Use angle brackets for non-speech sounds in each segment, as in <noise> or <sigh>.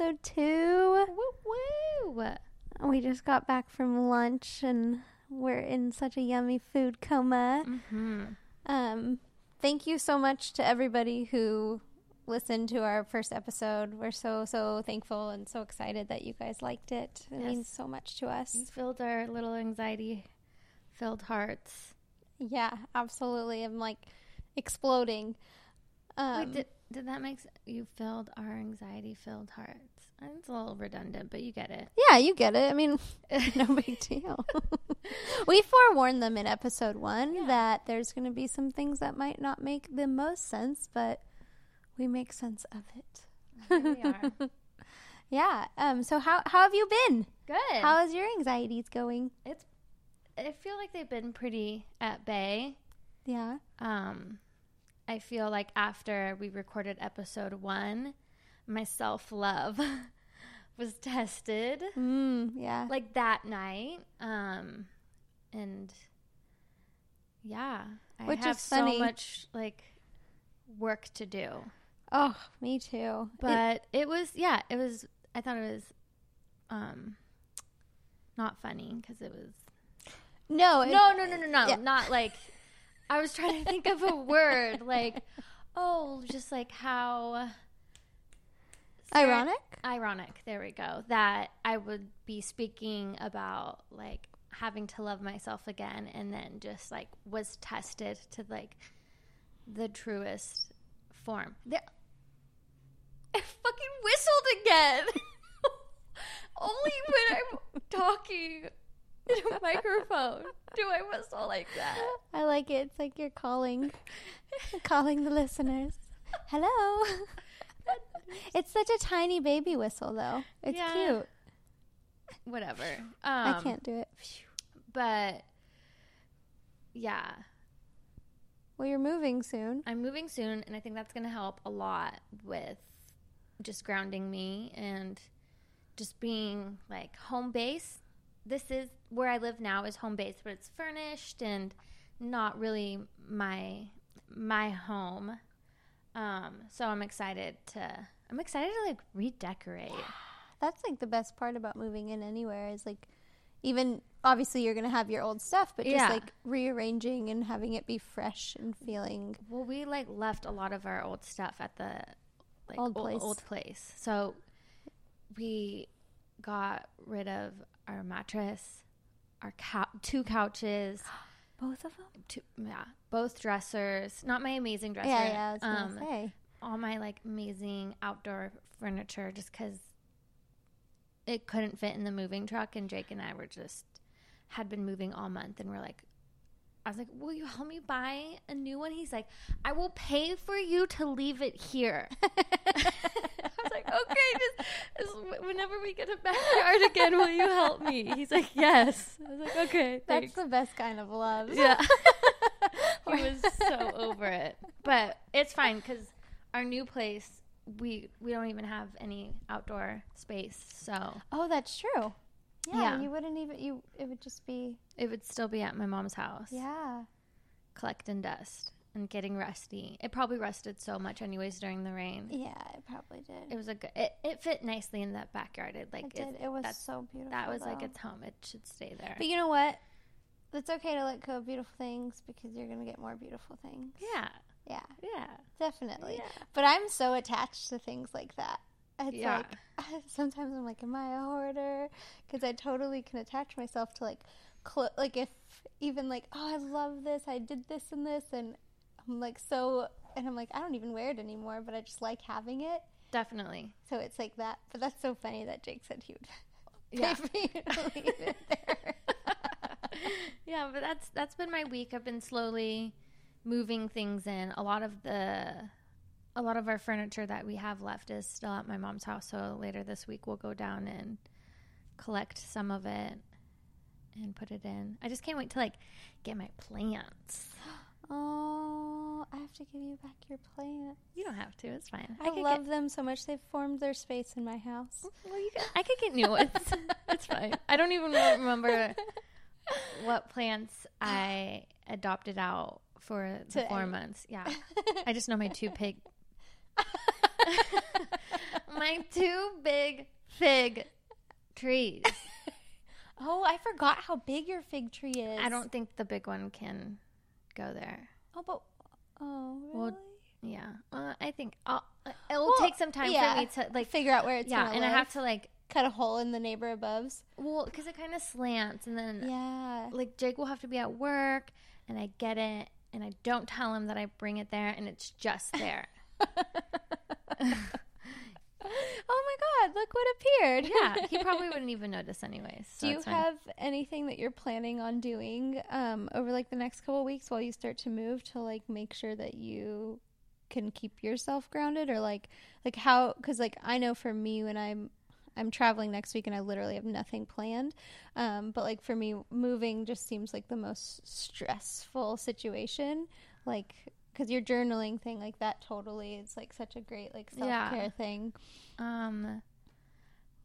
episode two. Woo woo. We just got back from lunch and we're in such a yummy food coma. Mm-hmm. Um, thank you so much to everybody who listened to our first episode. We're so, so thankful and so excited that you guys liked it. It Yes. means so much to us. You filled our little anxiety filled hearts. Yeah, absolutely. I'm like exploding. Um, Wait, did, did that make sense? You filled our anxiety filled hearts. It's a little redundant, but you get it. yeah, you get it. I mean, <laughs> no <laughs> big deal. we forewarned them in episode one Yeah. that there's going to be some things that might not make the most sense, but we make sense of it. Here we are. <laughs> Yeah. Um. So how how have you been? Good. How is your anxieties going? it's I feel like they've been pretty at bay. Yeah. Um I feel like after we recorded episode 1, my self-love <laughs> was tested Mm. Yeah. like that night. Um and yeah, I Which have is funny. so much like work to do. Oh, me too. It- But it, was yeah, it was I thought it was um not funny because it was no. It, no, no, no, no, no. yeah. Not like I was trying to think of a word like oh, just like how Ironic. ironic. There we go. That I would be speaking about like having to love myself again, and then just like was tested to like the truest form. There, I fucking whistled again. <laughs> Only when I'm talking in <laughs> a microphone do I whistle like that. I like it. It's like you're calling, <laughs> calling the listeners. Hello. <laughs> it's such a tiny baby whistle, though. It's Yeah. cute. Whatever. Um, I can't do it. But yeah, Well, you're moving soon. I'm moving soon, and I think that's going to help a lot with just grounding me and just being like home base. This is where I live now is home base, but it's furnished and not really my my home. Um, so I'm excited to I'm excited to like redecorate. That's like the best part about moving in anywhere is like, even obviously you're gonna have your old stuff, but just Yeah. like rearranging and having it be fresh and feeling. Well, we like left a lot of our old stuff at the like Old old place. old place. So we got rid of our mattress, our cou- two couches, <gasps> Both of them. two yeah, both dressers. Not my amazing dresser. Yeah, yeah. I was gonna um, say. all my like amazing outdoor furniture just because it couldn't fit in the moving truck and jake and i were just had been moving all month and we're like i was like will you help me buy a new one he's like i will pay for you to leave it here i was like okay just, just whenever we get a backyard again will you help me he's like yes i was like okay Thanks. That's the best kind of love. yeah. <laughs> he was so over it. But it's fine because our new place, we we don't even have any outdoor space, so Oh, that's true. Yeah, Yeah. you wouldn't even you. It would just be it would still be at my mom's house, yeah. collecting dust and getting rusty. It probably rusted so much, anyways, during the rain. Yeah, it probably did. It was a good. It, it fit nicely in that backyard. It like it did. It, It was that's- so beautiful. that was like its home. It should stay there. But you know what? It's okay to let go of beautiful things because you're gonna get more beautiful things. yeah, Yeah, yeah, definitely. yeah. But I'm so attached to things like that. It's Yeah. like <laughs> sometimes I'm like, am I a hoarder? Because I totally can attach myself to like, clo- like if even like, oh, I love this, I did this and this, and I'm like so, and I'm like, I don't even wear it anymore, but I just like having it. Definitely. So it's like that. But that's so funny that Jake said he would <laughs> Yeah. pay for to leave it there. <laughs> yeah, but that's that's been my week. I've been slowly moving things in. A lot of the a lot of our furniture that we have left is still at my mom's house, so later this week we'll go down and collect some of it and put it in. I just can't wait to like get my plants. Oh, I have to give you back your plant. You don't have to. It's fine. I, could love them so much. They've formed their space in my house. Mm, well, you could, I could get new <laughs> ones. it's fine. I don't even remember <laughs> what plants I adopted out for the To four any- months. Yeah, <laughs> I just know my two pig. my two big fig trees. Oh, I forgot how big your fig tree is. I don't think the big one can go there. Oh, but oh, really? Well, Yeah, uh, I think I'll, it will Well, take some time yeah. for me to like. figure out where it's yeah, and I have to like, cut a hole in the neighbor above's. well, because it kind of slants, and then Yeah. like Jake will have to be at work, and I get it, and I don't tell him that I bring it there, and it's just there. <laughs> <laughs> <laughs> oh my God! Look what appeared. yeah, he <laughs> probably wouldn't even notice anyways. So Do you have anything that you're planning on doing um, over like the next couple weeks while you start to move to like make sure that you can keep yourself grounded or like like how because like I know for me when I'm I'm traveling next week and I literally have nothing planned um, but like for me moving just seems like the most stressful situation like because your journaling thing like that totally is like such a great like self Yeah. care thing Um,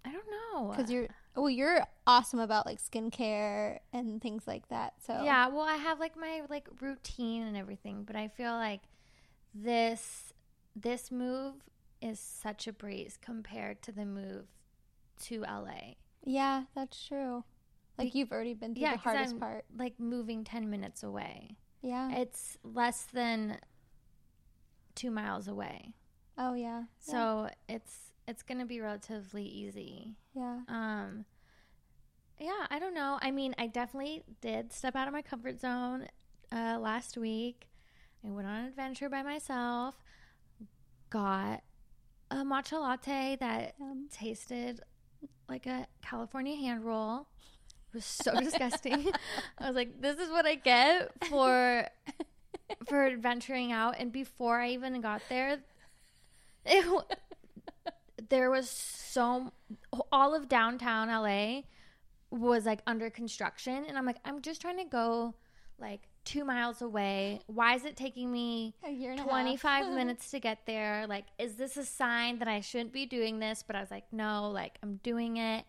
I don't know because you're well you're awesome about like skincare and things like that so Yeah, well, I have like my like routine and everything, but I feel like this this move is such a breeze compared to the move to LA. yeah that's true like Be- you've already been through Yeah, the hardest I'm- part Like moving 10 minutes away. Yeah It's less than 2 miles away. oh yeah So, it's it's going to be relatively easy. yeah Um yeah, I don't know. I mean, I definitely did step out of my comfort zone uh, last week. I went on an adventure by myself, got a matcha latte that Um, tasted like a California hand roll. It was so <laughs> disgusting. I was like, this is what I get for for adventuring out. And before I even got there it, there was so all of downtown LA was like under construction. And I'm like I'm just trying to go like 2 miles away. Why is it taking me a year and a half. 25 <laughs> minutes to get there? Like is this a sign that I shouldn't be doing this? But I was like no like I'm doing it.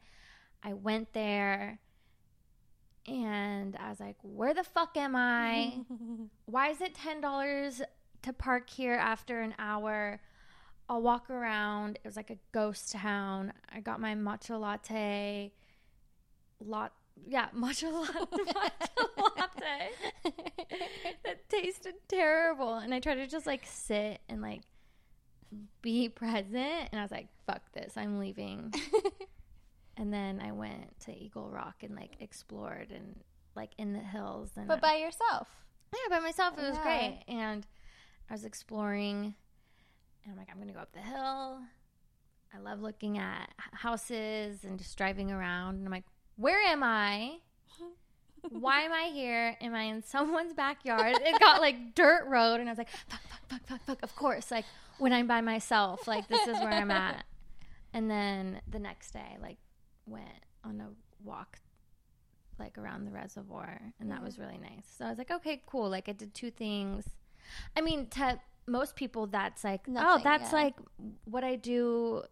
I went there and I was like where the fuck am I? <laughs> Why is it $10 to park here after an hour? I'll walk around. It was like a ghost town. I got my matcha latte. Lot yeah <laughs> matcha latte, <laughs> matcha latte. That tasted terrible. And I tried to just like sit and like be present. And I was like fuck this. I'm leaving and then I went to Eagle Rock and like explored and like in the hills and but by yourself yeah, by myself, it was Yeah. great. And I was exploring, and I'm like, I'm to go up the hill. I love looking at houses and just driving around. And I'm like, where am I? <laughs> Why am I here? Am I in someone's backyard? It got like dirt road, and I was like, fuck, fuck, fuck, fuck, fuck. Of course, like when I'm by myself, like this is where I'm at. And then the next day, like went on a walk like around the reservoir and that was really nice. So I was like, okay, cool. Like I did two things. I mean, to most people that's like, oh, that's yeah. like what I do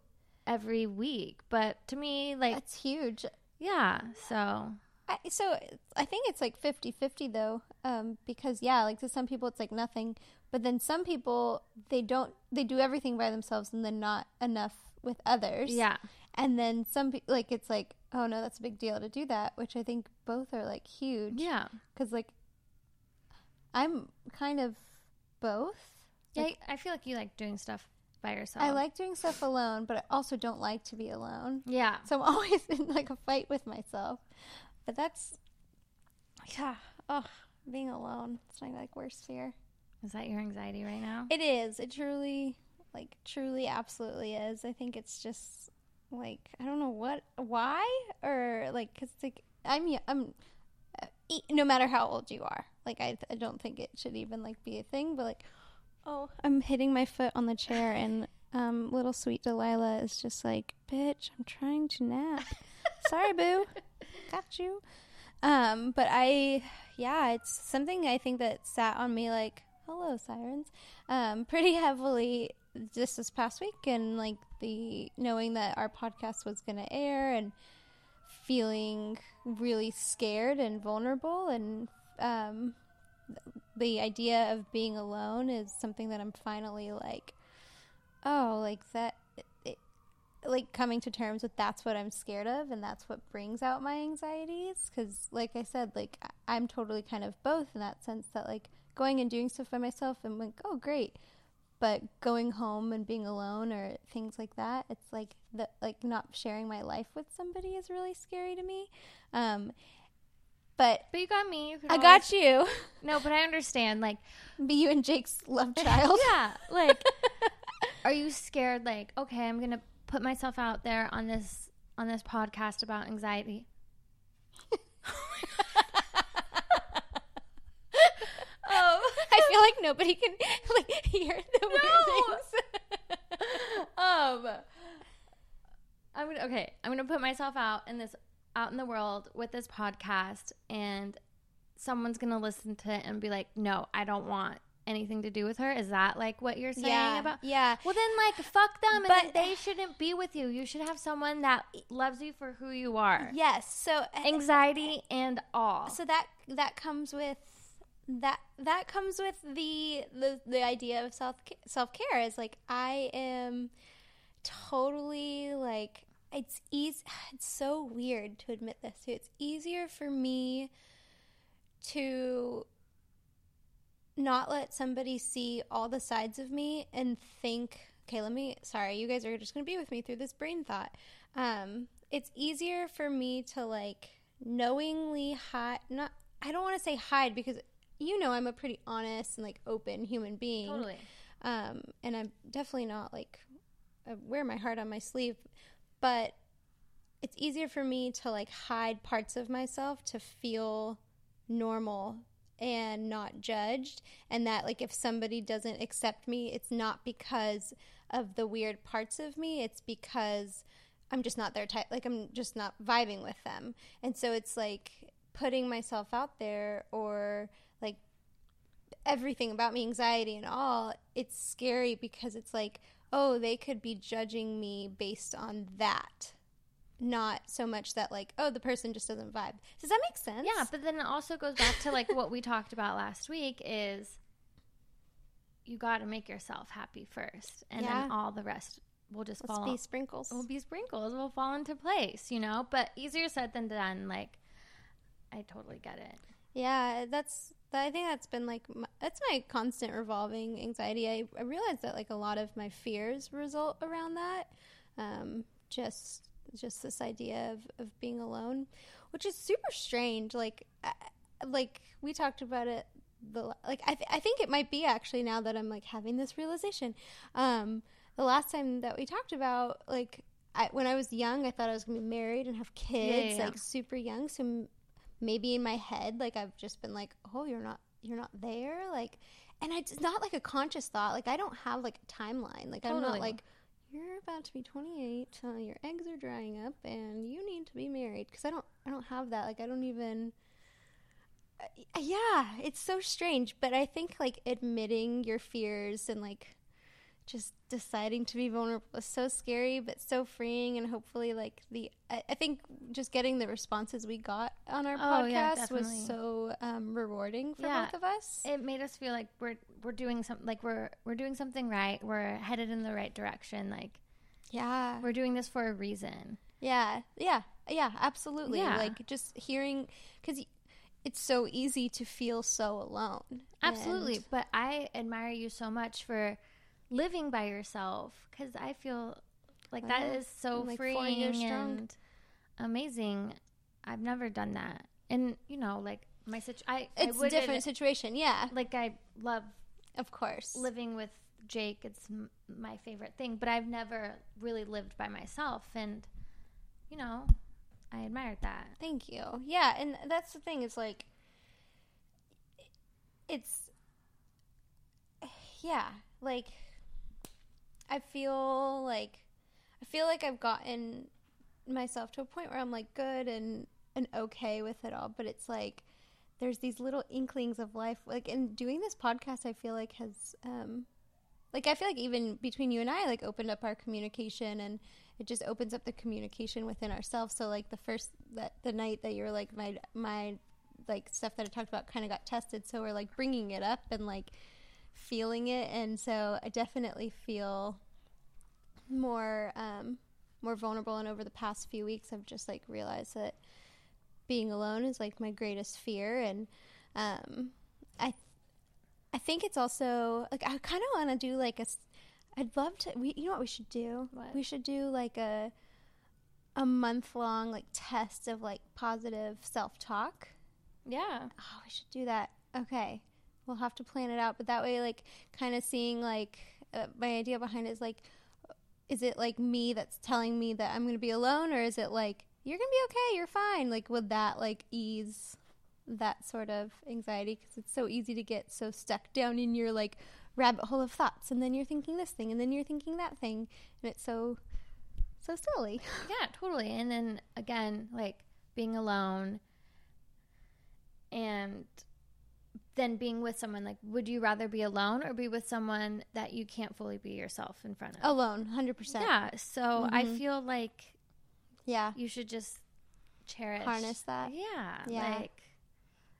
every week. But to me, like, that's huge yeah. So I, so I think it's like 50-50 though, um, because yeah, like to some people it's like nothing, but then some people they don't they do everything by themselves and then not enough with others. yeah, and then some people like it's like oh no that's a big deal to do that, which I think both are like huge. yeah, because like I'm kind of both. yeah. Like- I feel like you like doing stuff by yourself. I like doing stuff alone, but I also don't like to be alone. Yeah, So I'm <laughs> always in like a fight with myself. But that's yeah. Oh, being alone. It's my like worst fear. is that your anxiety right now? It is. It truly like truly absolutely is. I think it's just like I don't know what why or like cuz like I'm I'm no matter how old you are. Like I I don't think it should even like be a thing, but like oh, I'm hitting my foot on the chair <laughs> and um little sweet Delilah is just like, "Bitch, I'm trying to nap." <laughs> Sorry, boo. Got you. Um, but I, yeah, it's something I think that sat on me like, hello, sirens, um, pretty heavily just this past week. And like the knowing that our podcast was going to air and feeling really scared and vulnerable. And um, the idea of being alone is something that I'm finally like oh, like that, it, like coming to terms with that's what I'm scared of and that's what brings out my anxieties. Cause, like I said, like I'm totally kind of both in that sense that, like, going and doing stuff by myself, I'm like, oh, great. But going home and being alone or things like that, it's like the like not sharing my life with somebody is really scary to me. Um, but But you got me. You I got you. <laughs> No, but I understand. Like, <laughs> Be you and Jake's love <laughs> child. yeah, like, are you scared? Like, okay, I'm gonna put myself out there on this on this podcast about anxiety. oh, I feel like nobody can <laughs> like hear the No. <laughs> um, I'm gonna okay. I'm gonna put myself out in this out in the world with this podcast, and someone's gonna listen to it and be like, "No, I don't want anything to do with her." Is that like what you're saying yeah, about? yeah. Well, then, like, fuck them, and But- they shouldn't be with you. You should have someone that loves you for who you are, Yes. So anxiety and all. so that that comes with that that comes with the the, the idea of self self care is like I am totally like it's easy it's so weird to admit this too. It's easier for me to not let somebody see all the sides of me and think okay let me sorry you guys are just going to be with me through this brain thought um it's easier for me to like knowingly hide not i don't want to say hide because you know i'm a pretty honest and like open human being totally. um, and I'm definitely not like I wear my heart on my sleeve, but it's easier for me to like hide parts of myself to feel normal and not judged and that like if somebody doesn't accept me it's not because of the weird parts of me it's because I'm just not their type like I'm just not vibing with them and so it's like putting myself out there or like everything about me, anxiety and all, it's scary because it's like, oh, they could be judging me based on that. Not so much that like, oh, the person just doesn't vibe. Does that make sense? Yeah, but then it also goes back to like what we talked about last week is you got to make yourself happy first, and Yeah. then all the rest will just Let's fall. be sprinkles. will be sprinkles. Will fall into place, you know. But easier said than done. Like, I totally get it. Yeah, that's. I think that's been like my, that's my constant revolving anxiety. I, I realize that like a lot of my fears result around that. Um, just just this idea of, of being alone, which is super strange. Like I- like we talked about it. The like I th- I think it might be actually now that I'm like having this realization. Um, the last time that we talked about like I, when I was young, I thought I was gonna be married and have kids, yeah. like super young. So maybe in my head, like I've just been like, oh, you're not, you're not there, like, and it's not like a conscious thought. Like I don't have like a timeline. Like I'm not like you're about to be 28, uh, your eggs are drying up, and you need to be married. Because I don't, I don't have that. Like I don't even. Uh, yeah, it's so strange, but I think like admitting your fears and like just deciding to be vulnerable is so scary but so freeing and hopefully like the I, I think just getting the responses we got on our Oh, yeah, podcast was so um, rewarding for Yeah. both of us It made us feel like we're we're doing something like we're we're doing something right. We're headed in the right direction. Like yeah we're doing this for a reason. yeah yeah yeah absolutely Yeah. like just hearing because it's so easy to feel so alone Absolutely. But I admire you so much for living by yourself because I feel like that is so like freeing and amazing. I've never done that. And, you know, like my situ- I, I it's a different situation yeah like I love of course living with Jake. It's m- my favorite thing, but I've never really lived by myself. And, you know, I admired that. Thank you. Yeah, and that's the thing. It's like it's yeah, like I feel like I feel like I've gotten myself to a point where I'm like good and and okay with it all, but it's like there's these little inklings of life like in doing this podcast I feel like has um like I feel like even between you and I like opened up our communication and it just opens up the communication within ourselves. So like the first that the night that you're like my my like stuff that I talked about kind of got tested. So we're like bringing it up and like feeling it, and so I definitely feel more um, more vulnerable, and over the past few weeks, I've just like realized that being alone is like my greatest fear, and um, I I think it's also like I kind of want to do like a I'd love to. We, you know what we should do? What? We should do like a a month long like test of like positive self talk. Yeah. Oh, we should do that. Okay. We'll have to plan it out, but that way, like, kind of seeing, like, uh, my idea behind it is, like, is it, like, me that's telling me that I'm going to be alone, or is it, like, you're going to be okay, you're fine? Like, would that, like, ease that sort of anxiety? Because it's so easy to get so stuck down in your, like, rabbit hole of thoughts, and then you're thinking this thing, and then you're thinking that thing, and it's so, so silly. <laughs> Yeah, totally. And then again, like being alone and then being with someone like would you rather be alone or be with someone that you can't fully be yourself in front of? Alone, 100%. yeah. So I Mhm. feel like Yeah. you should just cherish Harness that. Yeah. Yeah. Like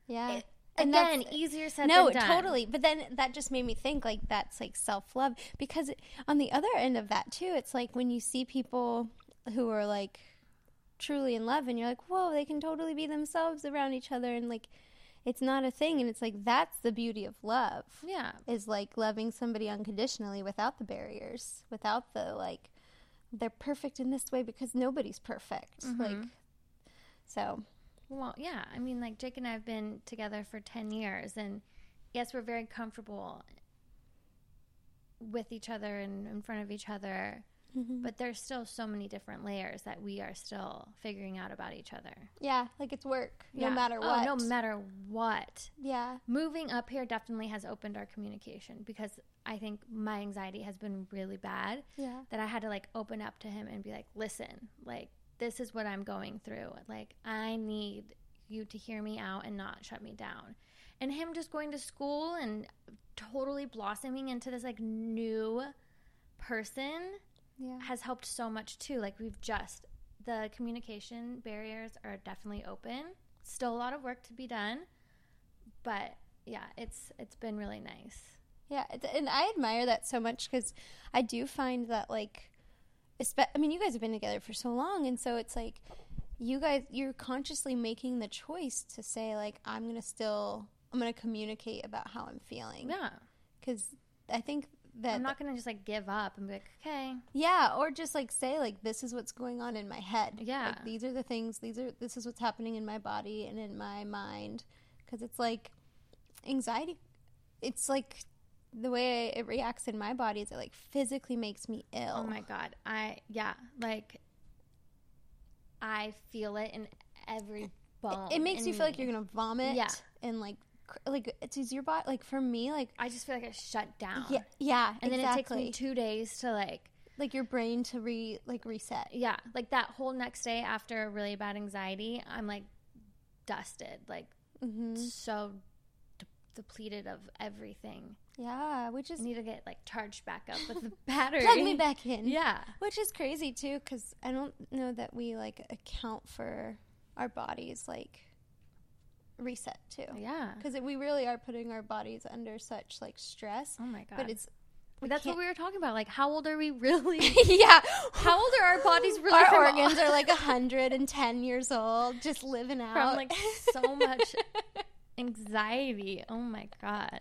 Yeah. it- And again, that's- easier said no, than done. totally. But then that just made me think like that's like self love because on the other end of that too, it's like when you see people who are like truly in love and you're like, whoa, they can totally be themselves around each other and like it's not a thing. And it's like that's the beauty of love Yeah. is like loving somebody unconditionally without the barriers, without the like they're perfect in this way because nobody's perfect. Mhm. Like so Well, yeah. I mean, like Jake and I have been together for 10 years, and yes, we're very comfortable with each other and in front of each other, mhm. but there's still so many different layers that we are still figuring out about each other. yeah, like it's work no Yeah. matter Oh, what. no matter what. yeah. Moving up here definitely has opened our communication because I think my anxiety has been really bad Yeah. that I had to like open up to him and be like, listen, like, this is what I'm going through. Like, I need you to hear me out and not shut me down. And him just going to school and totally blossoming into this like new person Yeah. has helped so much too. Like, we've just, the communication barriers are definitely open. Still a lot of work to be done, but yeah, it's it's been really nice. Yeah, and I admire that so much because I do find that like, I mean, you guys have been together for so long, and so it's like you guys you're consciously making the choice to say like I'm gonna still I'm gonna communicate about how I'm feeling Yeah. because I think that I'm not going to just like give up and be like, okay, yeah, or just like say like this is what's going on in my head. Yeah. like, these are the things. These are this is what's happening in my body and in my mind. Because it's like anxiety. It's like the way it reacts in my body is it like physically makes me ill. Oh my god. I yeah, like I feel it in every bone. It makes in you feel like you're gonna vomit. Yeah. and like like it's is your body like for me like I just feel like I shut down. yeah yeah And then it takes exactly. me 2 days to like like your brain to re like reset. yeah, like that whole next day after a really bad anxiety, I'm like dusted, like hmm so de- depleted of everything. Yeah, which is I need to get like charged back up with the <laughs> battery. plug me back in. Yeah. Which is crazy too, because I don't know that we like account for our bodies like reset too. Yeah. Because we really are putting our bodies under such like stress. Oh my god. But it's we That's what can't- we were talking about. Like how old are we really? <laughs> yeah. How old are our bodies really Our organs are like <laughs> hundred and ten years old, just living out. from like so <laughs> much anxiety. Oh my god.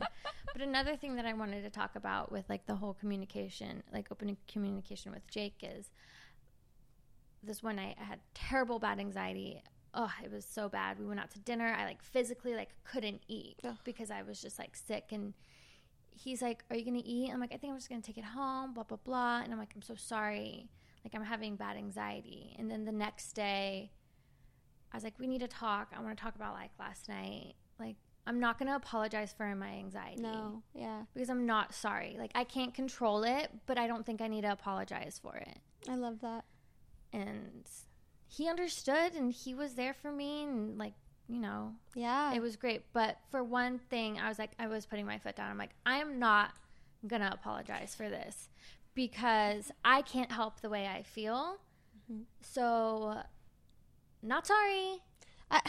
But another thing that I wanted to talk about with like the whole communication, like opening communication with Jake is this one night I had terrible bad anxiety. Oh, it was so bad. We went out to dinner. I like physically like couldn't eat Ugh. because I was just like sick and he's like, "Are you going to eat?" I'm like, "I think I'm just going to take it home, blah blah blah." And I'm like, "I'm so sorry. Like I'm having bad anxiety." And then the next day I was like, we need to talk. I want to talk about like last night. Like, I'm not going to apologize for my anxiety. no, yeah, Because I'm not sorry. Like, I can't control it, but I don't think I need to apologize for it. I love that. And he understood and he was there for me. And, like, you know, Yeah, it was great. But for one thing, I was like, I was putting my foot down. I'm like, I am not to apologize for this because I can't help the way I feel. Mhm. So, not sorry. I,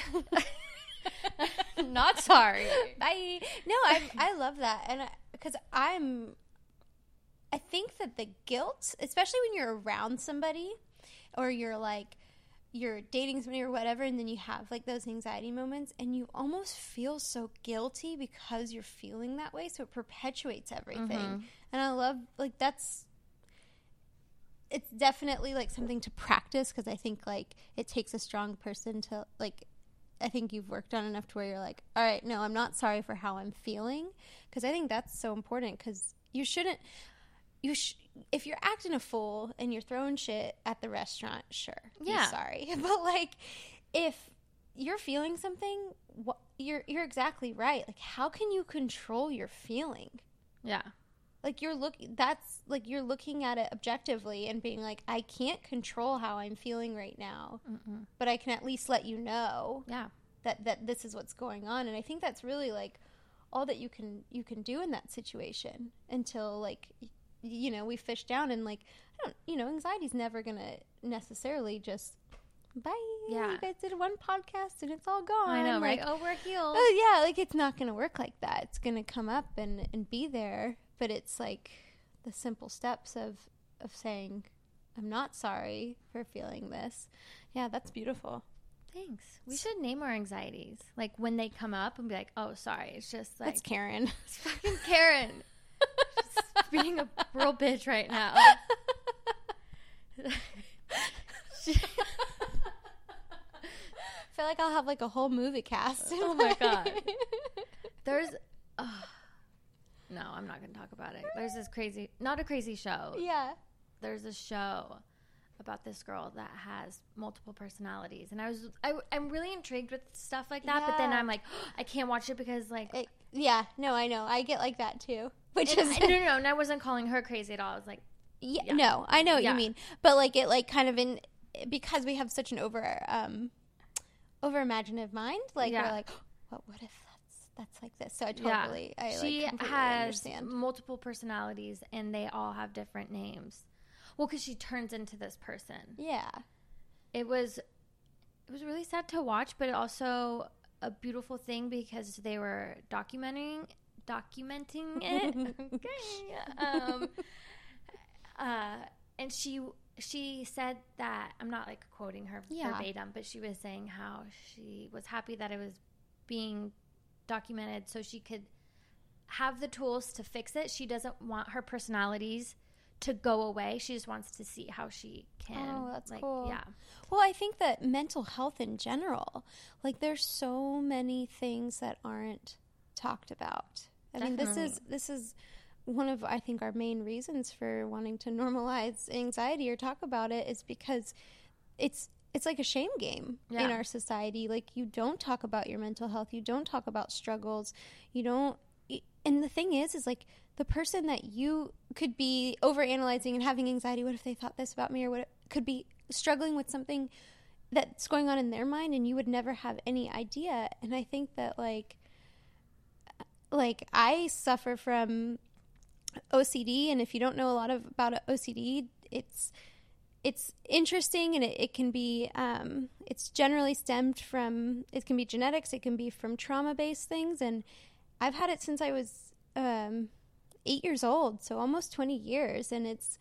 <laughs> Not sorry. Bye. No, I I love that, and because I'm, I think that the guilt, especially when you're around somebody or you're like you're dating somebody or whatever and then you have like those anxiety moments and you almost feel so guilty because you're feeling that way so it perpetuates everything. Mm-hmm. And I love like that's it's definitely like something to practice because I think like it takes a strong person to like I think you've worked on enough to where you're like, all right, no, I'm not sorry for how I'm feeling because I think that's so important because you shouldn't you sh- if you're acting a fool and you're throwing shit at the restaurant, sure, yeah, sorry, <laughs> but like if you're feeling something, wh- you're you're exactly right. Like, how can you control your feeling? Yeah. like you're look that's like you're looking at it objectively and being like i can't control how i'm feeling right now Mm-mm. but i can at least let you know Yeah. that that this is what's going on and i think that's really like all that you can you can do in that situation until like you know we fish down and like i don't you know anxiety's never gonna necessarily just bye Yeah. you guys did one podcast and it's all gone I know, right? Like, Oh, we're healed. Oh yeah, like it's not going to work like that. It's going to come up and and be there, but it's like the simple steps of of saying I'm not sorry for feeling this. Yeah, that's beautiful. Thanks. We should name our anxieties. Like when they come up and be like, oh, sorry. It's just like, That's Karen. it's fucking Karen. <laughs> Being a real bitch right now. I <laughs> feel like I'll have like a whole movie cast. Oh my God. There's. no, I'm not going to talk about it. There's this crazy, not a crazy show. yeah. There's a show about this girl that has multiple personalities, and I was I, I'm really intrigued with stuff like that. But then I'm like, <gasps> I can't watch it because like It, yeah, no, I know. I get like that too. Which is no, no, <laughs> no, and I wasn't calling her crazy at all. I was like, Yeah, Yeah. no, I know what Yeah. you mean, but like it, like kind of in because we have such an over, um, over imaginative mind. Like Yeah. we're like, <gasps> what? What if that's that's like this? So I yeah, totally, I she like has understand. multiple personalities, and they all have different names. Well, because she turns into this person. Yeah, It was, it was really sad to watch, but also a beautiful thing because they were documenting documenting <laughs> it. okay. Um, uh, and she she said that I'm not like quoting her Yeah. verbatim, but she was saying how she was happy that it was being documented so she could have the tools to fix it. She doesn't want her personalities to go away. She just wants to see how she can. Oh, that's like, cool. Yeah, Well, I think that mental health in general, like there's so many things that aren't talked about. I mean, this is this is one of I think our main reasons for wanting to <laughs> normalize anxiety or talk about it is because it's it's like a shame game in our society. Like you don't talk about your mental health, you don't talk about struggles, you don't and the thing is is like the person that you could be overanalyzing and having anxiety what if they thought this about me or what could be struggling with something that's going on in their mind and you would never have any idea. And i think that like like i suffer from ocd and if you don't know a lot of about ocd it's it's interesting and it, it can be um, it's generally stemmed from it can be genetics it can be from trauma based things and i've had it since i was um, eight years old so almost 20 years and it's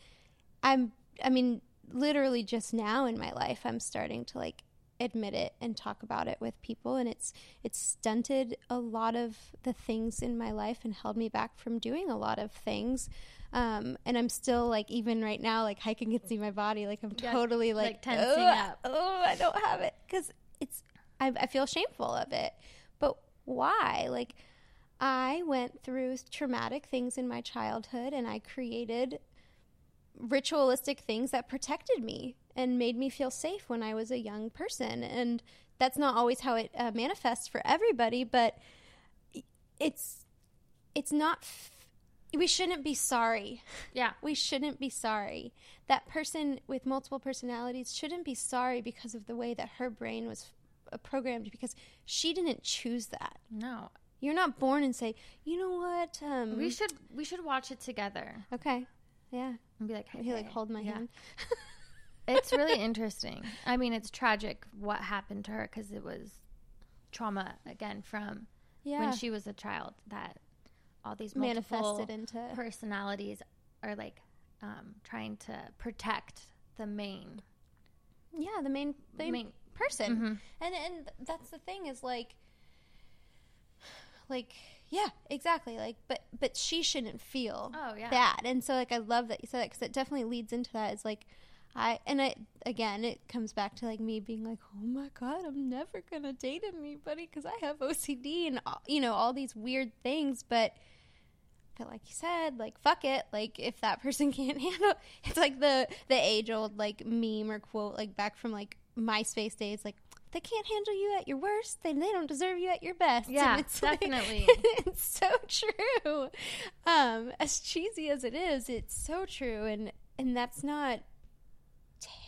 i'm i mean literally just now in my life i'm starting to like admit it and talk about it with people and it's it's stunted a lot of the things in my life and held me back from doing a lot of things. Um, and i'm still like even right now like i can see my body like i'm Yeah, totally like like, tensing "Ugh, up." oh i don't have it. Because it's I, I feel shameful of it. But why? Like i went through traumatic things in my childhood and i created ritualistic things that protected me and made me feel safe when I was a young person. And that's not always how it uh, manifests for everybody, but it's it's not. F- we shouldn't be sorry. yeah, <laughs> We shouldn't be sorry. That person with multiple personalities shouldn't be sorry because of the way that her brain was uh, programmed because she didn't choose that. no. You're not born and say, you know what? Um, We should we should watch it together okay, yeah. and be like, hey, He like hold my Yeah. hand. <laughs> it's really interesting. I mean, it's tragic what happened to her because it was trauma again from Yeah. when she was a child that all these manifested into personalities are like um, trying to protect the main yeah, the main, the main person. Mhm. And and that's the thing is like like yeah, exactly. Like but but she shouldn't feel Oh, yeah. that. And so like I love that you said that cuz it definitely leads into that. It's like I and it again it comes back to like me being like, "Oh my god, I'm never going to date anybody cuz I have OCD and all- you know, all these weird things, but but like you said, like fuck it. Like if that person <laughs> can't handle, it's like the the age old like meme or quote like back from like MySpace days. Like they can't handle you at your worst, then they don't deserve you at your best. Yeah, it's like- definitely. <laughs> it's so true. Um, as cheesy as it is, it's so true, and and that's not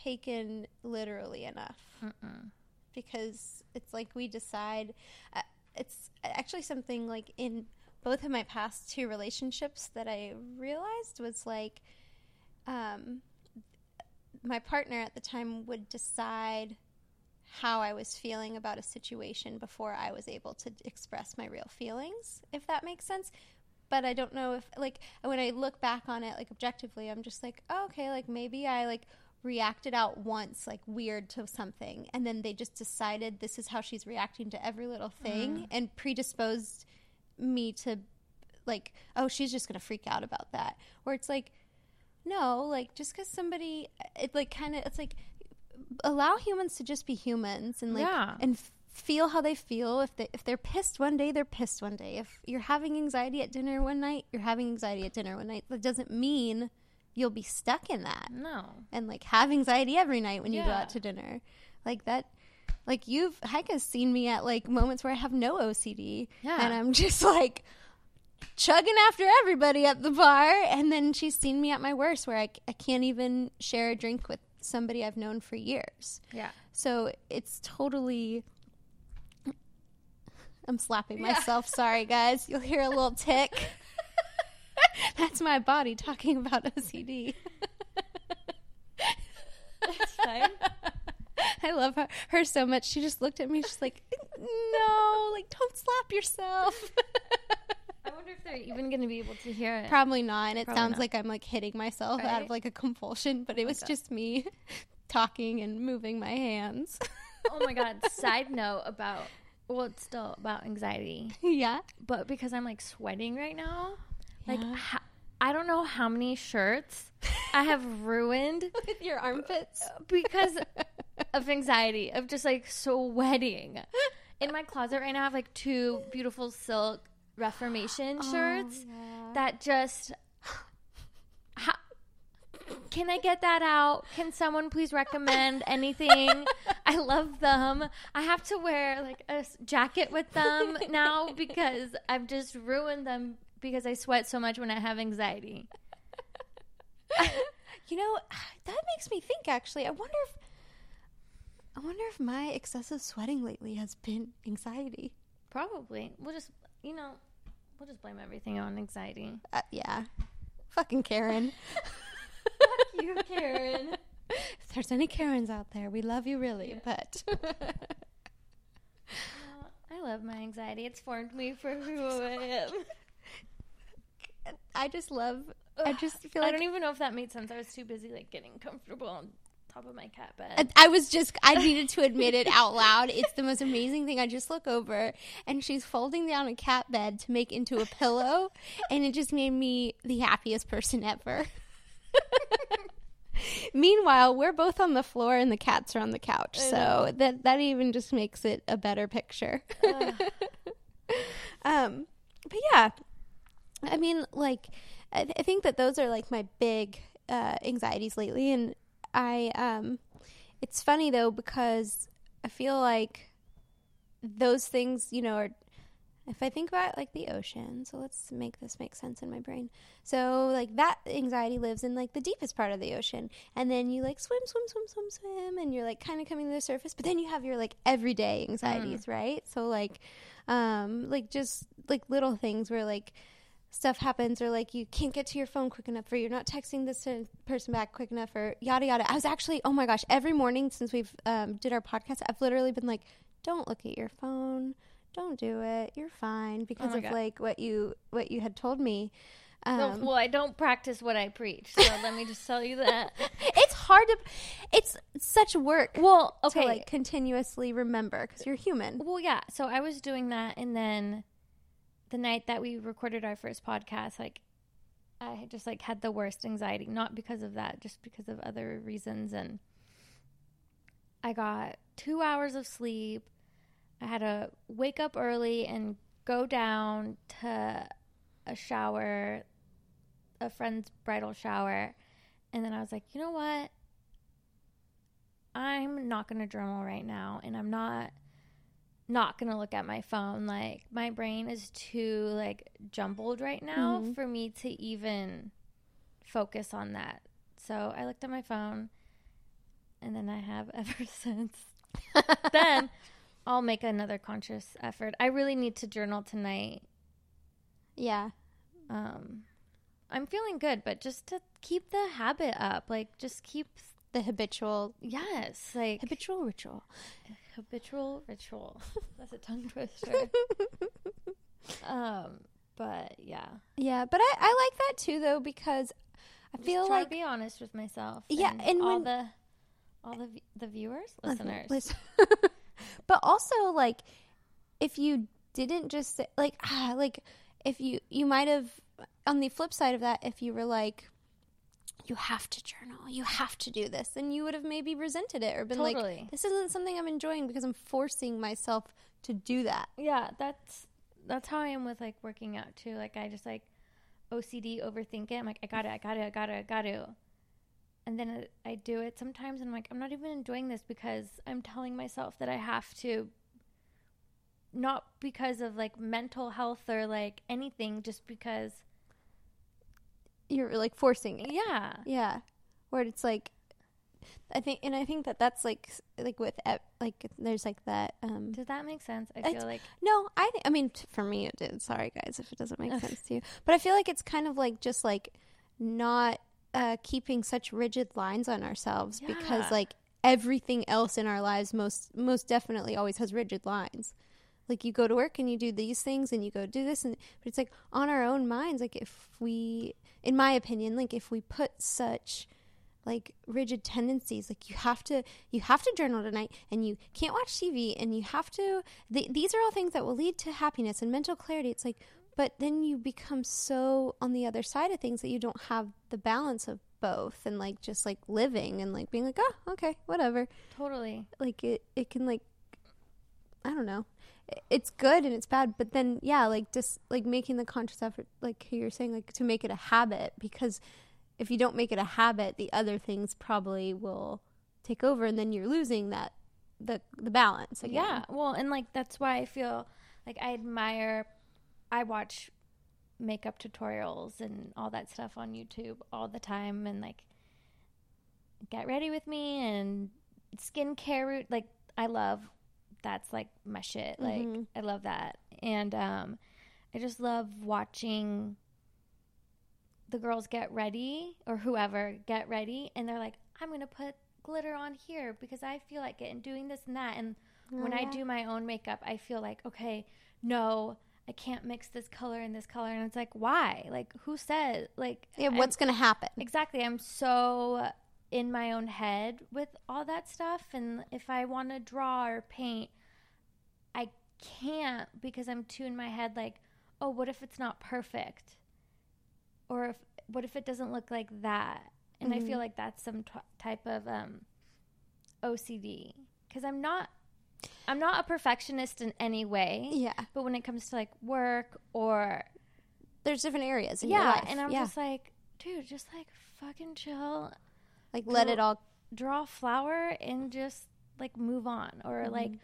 taken literally enough Mm-mm. because it's like we decide uh, it's actually something like in both of my past two relationships that I realized was like um, my partner at the time would decide how I was feeling about a situation before I was able to express my real feelings, if that makes sense. But I don't know if, like, when I look back on it, like, objectively, I'm just like, oh, okay, like, maybe I, like, reacted out once, like, weird to something. And then they just decided this is how she's reacting to every little thing mm-hmm. and predisposed me to, like, oh, she's just going to freak out about that. Where it's like, no, like, just because somebody, it, like, kind of, it's like, allow humans to just be humans and like Yeah. and f- feel how they feel if they if they're pissed one day they're pissed one day if you're having anxiety at dinner one night you're having anxiety at dinner one night that doesn't mean you'll be stuck in that No. and like have anxiety every night when you go out to dinner like that like you've Heike's seen me at like moments where I have no OCD Yeah. and I'm <laughs> just like chugging after everybody at the bar and then she's seen me at my worst where I, I can't even share a drink with somebody I've known for years Yeah. so it's totally. I'm slapping Yeah. myself. Sorry, guys. You'll hear a little tick. <laughs> <laughs> That's my body talking about OCD. That's fine. <laughs> I love her, her so much. She just looked at me. She's like, "No, like don't slap yourself." I wonder if they're even going to be able to hear it. Probably not. And it Probably sounds not. like I'm like hitting myself out of like a compulsion, but it was God. just me <laughs> talking and moving my hands. oh my god! Side note about well, it's still about anxiety, yeah. but because I'm like sweating right now, like ha- I don't know how many shirts I have <laughs> ruined With your armpits. Uh, because of anxiety of just like sweating. In my closet right now, I have like two beautiful silk Reformation oh, shirts Oh, yeah. that just. How, can I get that out? Can someone please recommend anything? <laughs> I love them. I have to wear like a jacket with them <laughs> now because I've just ruined them because I sweat so much when I have anxiety. <laughs> You know, that makes me think actually. I wonder if I wonder if my excessive sweating lately has been anxiety. Probably. We'll just, you know, we'll just blame everything on anxiety. Uh, yeah. Fucking Karen. <laughs> Fuck you, Karen. <laughs> if there's any Karens out there, we love you really, but I love my anxiety. It's formed me for who I am. I just love I just feel I don't even know if that made sense. I was too busy like getting comfortable on top of my cat bed. I, I was just I needed to admit it <laughs> out loud. It's the most amazing thing. I just look over and she's folding down a cat bed to make into a pillow and it just made me the happiest person ever. <laughs> Meanwhile, we're both on the floor and the cats are on the couch. So that that even just makes it a better picture. <laughs> um but yeah. I mean, like, I, th- I think that those are like my big uh, anxieties lately, and I um, it's funny though because I feel like those things, you know, are if I think about like the ocean. So let's make this make sense in my brain. So like that anxiety lives in like the deepest part of the ocean, and then you like swim, swim, swim, swim, swim, and you're like kind of coming to the surface. But then you have your like everyday anxieties, right? So like, um, like just like little things where like stuff happens or like you can't get to your phone quick enough or you're not texting this person back quick enough or yada yada i was actually oh my gosh every morning since we've um, did our podcast i've literally been like don't look at your phone don't do it you're fine because my of God. like what you what you had told me No, Um, well, I don't practice what I preach, so let me just tell you that. <laughs> it's hard to. It's such work. Well, to okay. like continuously remember because you're human. well, yeah. So I was doing that, and then the night that we recorded our first podcast, like I just like had the worst anxiety, not because of that, just because of other reasons, and I got two hours of sleep. I had to wake up early and go down to a shower, a friend's bridal shower. And then I was like, you know what? I'm not going to journal right now. And I'm not not to look at my phone like my brain is too like jumbled right now Mhm. for me to even focus on that so i looked at my phone and then i have <laughs> ever since then I'll make another conscious effort. I really need to journal tonight. yeah. Um, I'm feeling good, but just to keep the habit up, like just keep The habitual yes, like habitual ritual. habitual ritual. <laughs> That's a tongue twister. <laughs> um, but yeah, Yeah, but I, I like that too though because I Just feel like to be honest with myself. Yeah, and, and all when- the all the the viewers, <laughs> listeners. Listen- but also like if you didn't just say, like ah, like if you you might have on the flip side of that if you were like you have to journal. You have to do this. And you would have maybe resented it or been like this isn't something i'm enjoying because i'm forcing myself to do that. Yeah that's that's how i am with like working out too. Like i just like ocd overthink it. I'm like i got it i got it i got it i got to and then i do it sometimes and i'm like i'm not even enjoying this because i'm telling myself that i have to not because of like mental health or like anything just because you're like forcing it yeah yeah where it's like i think and i think that that's like like with like there's like that um does that make sense i feel like No, I think. I mean, t- for me, it did. Sorry, guys, if it doesn't make <laughs> sense to you. But I feel like it's kind of like just like not uh, keeping such rigid lines on ourselves because like everything else in our lives most most definitely always has rigid lines. Like you go to work and you do these things and you go do this and but it's like on our own minds. Like if we, in my opinion, like if we put such like rigid tendencies like you have to you have to journal tonight and you can't watch tv and you have to th- these are all things that will lead to happiness and mental clarity. It's like but then you become so on the other side of things that you don't have the balance of both and like just like living and like being like oh okay whatever. Totally. Like it it can like i don't know it's good and it's bad but then yeah like just like making the conscious effort like you're saying like to make it a habit because if you don't make it a habit the other things probably will take over and then you're losing that the the balance again. Yeah, well, and like that's why I feel like I admire. I watch makeup tutorials and all that stuff on YouTube all the time, and like get ready with me and skincare. rout- Like I love that's like my shit. Like Mhm. I love that, and um, I just love watching the girls get ready or whoever get ready, and they're like, I'm gonna put glitter on here because I feel like it and doing this and that and when Oh, I do my own makeup, I feel like, okay, no, I can't mix this color and this color. And it's like, why? Like, who said? Like, yeah what's gonna happen exactly? I'm so in my own head with all that stuff. And if I want to draw or paint, I can't because I'm too in my head, like, oh, what if it's not perfect? Or if, what if it doesn't look like that? And I feel Mhm. like that's some t- type of um, OCD because I'm not I'm not a perfectionist in any way, yeah but when it comes to like work or there's different areas yeah, and I'm yeah. just like, dude, just like fucking chill, like let it all draw a flower and just like move on or like Mm-hmm.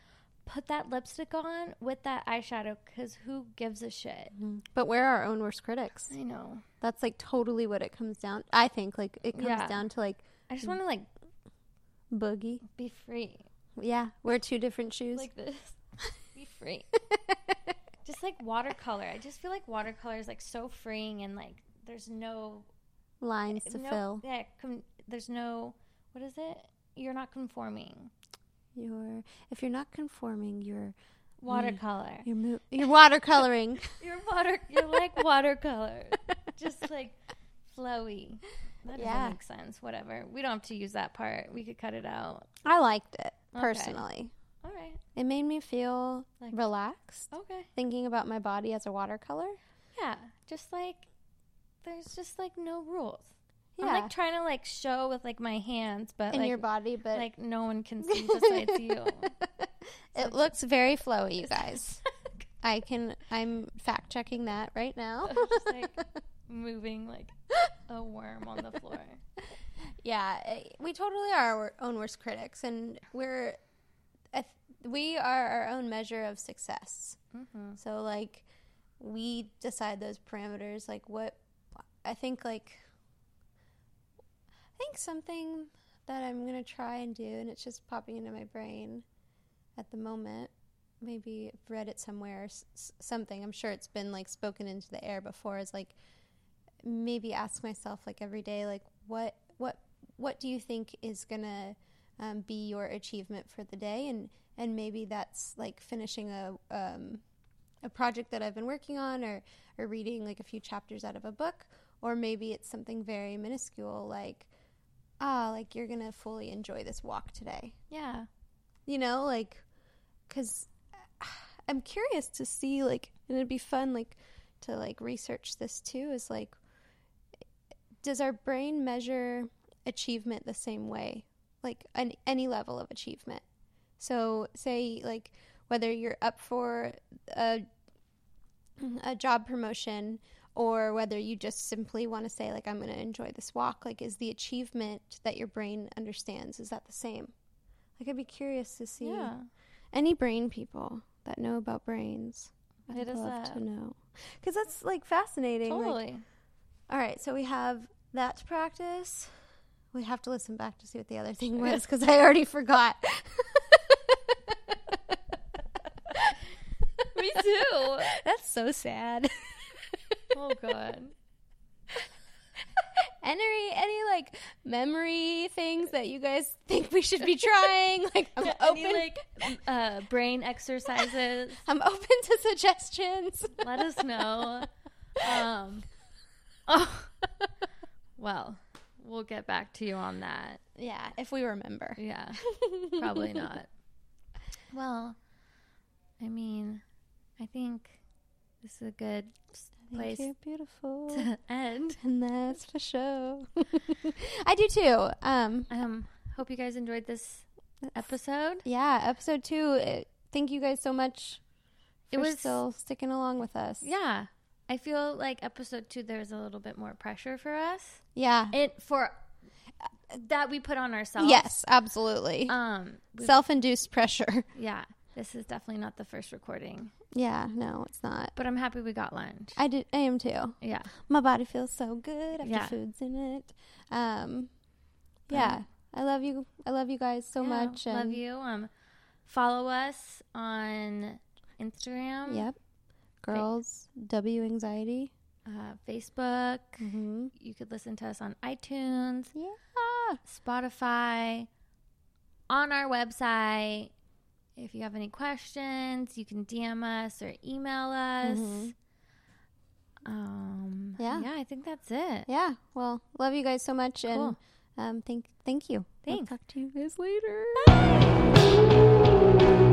put that lipstick on with that eyeshadow because who gives a shit? but we're our own worst critics I know. that's like totally what it comes down i think like it comes Yeah. down to like I just want to like boogie be free yeah wear two different shoes like this, <laughs> be free. just like watercolor. I just feel like watercolor is like so freeing and like there's no lines to no, fill Yeah, com- there's no what is it? You're not conforming. You're if you're not conforming, you're Watercolor. you're mo- <laughs> you're watercoloring. <laughs> You're water. You're like watercolor. just like flowy. That doesn't Yeah. make sense. Whatever. We don't have to use that part. We could cut it out. I liked it Okay. personally. All right. It made me feel Like- relaxed, Okay. thinking about my body as a watercolor. Yeah. Just like there's just like no rules. Yeah, I'm like trying to like show with like my hands, but in like your body, but like no one can <laughs> see besides you. <laughs> it looks very flowy, you guys. <laughs> I can. I'm fact checking that right now. just like moving like a worm on the floor. yeah, eh, we totally are our own worst critics, and we're I we are our own measure of success. Mm-hmm. So like, we decide those parameters. Like what I think like think something that I'm gonna try and do, and it's just popping into my brain at the moment. Maybe I've read it somewhere, s- something. I'm sure it's been like spoken into the air before. Is like maybe ask myself like every day, like what what what do you think is gonna um, be your achievement for the day, and and maybe that's like finishing a um, a project that I've been working on, or or reading like a few chapters out of a book, or maybe it's something very minuscule like ah like you're gonna fully enjoy this walk today. Yeah. you know like because <sighs> i'm curious to see like and it'd be fun like to like research this too is like does our brain measure achievement the same way? Like an, any level of achievement. So say like whether you're up for a, a job promotion or whether you just simply want to say like i'm going to enjoy this walk like is the achievement that your brain understands is that the same? Like i'd be curious to see Yeah. any brain people that know about brains. I'd us love to know. Because that's like fascinating like, Totally. all right so we have that to practice. We have to listen back to see what the other thing <laughs> was because i already forgot. <laughs> Me too. <laughs> that's so sad Oh god. <laughs> any any like memory things that you guys think we should be trying like i'm open Any like uh, brain exercises? <laughs> i'm open to suggestions Let us know. Um. Oh. <laughs> Well, we'll get back to you on that. yeah if we remember Yeah. Probably not. Well, I mean, I think this is a good place you, beautiful to <laughs> end. and that's for sure <laughs> i do too um Um, hope you guys enjoyed this episode. yeah episode two uh, thank you guys so much It was- still sticking along with us Yeah, I feel like episode two there's a little bit more pressure for us. yeah It for that we put on ourselves. yes absolutely Um. self-induced pressure yeah. This is definitely not the first recording, yeah no it's not but I'm happy we got lunch. i did i am too Yeah. my body feels so good after Yeah. food's in it um yeah i love you i love you guys so Yeah, much Love you. Um, follow us on Instagram. yep girls w anxiety Uh, Facebook. mm-hmm. You could listen to us on iTunes, yeah Spotify, on our website. If you have any questions, you can DM us or email us. Mhm. Um, Yeah. yeah, I think that's it. yeah well love you guys so much and Cool. um thank thank you Thanks. I'll talk to you guys later Bye.